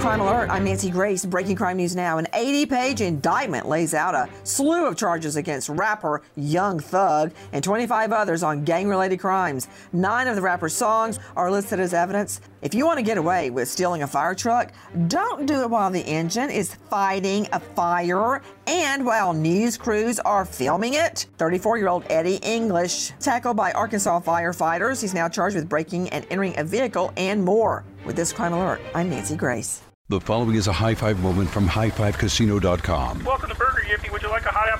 Crime Alert, I'm Nancy Grace. Breaking crime news now. An 80 page indictment lays out a slew of charges against rapper Young Thug and 25 others on gang related crimes. Nine of the rapper's songs are listed as evidence. If you want to get away with stealing a fire truck, don't do it while the engine is fighting a fire and while news crews are filming it. 34 year old Eddie English, tackled by Arkansas firefighters. He's now charged with breaking and entering a vehicle and more. With this crime alert, I'm Nancy Grace. The following is a high five moment from highfivecasino.com. Welcome to Burger Yippee. Would you like a hot apple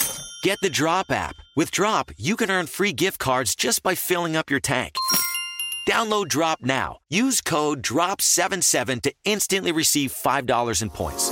Get the Drop app. With Drop, you can earn free gift cards just by filling up your tank. Download Drop now. Use code DROP77 to instantly receive $5 in points.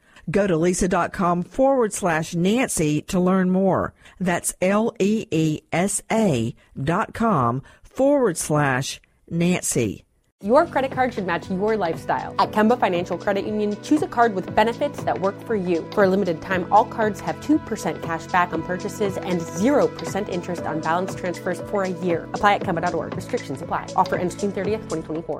Go to leesa.com forward slash Nancy to learn more. That's L E E S A dot com forward slash Nancy. Your credit card should match your lifestyle. At Kemba Financial Credit Union, choose a card with benefits that work for you. For a limited time, all cards have 2% cash back on purchases and 0% interest on balance transfers for a year. Apply at Kemba.org. Restrictions apply. Offer ends June 30th, 2024.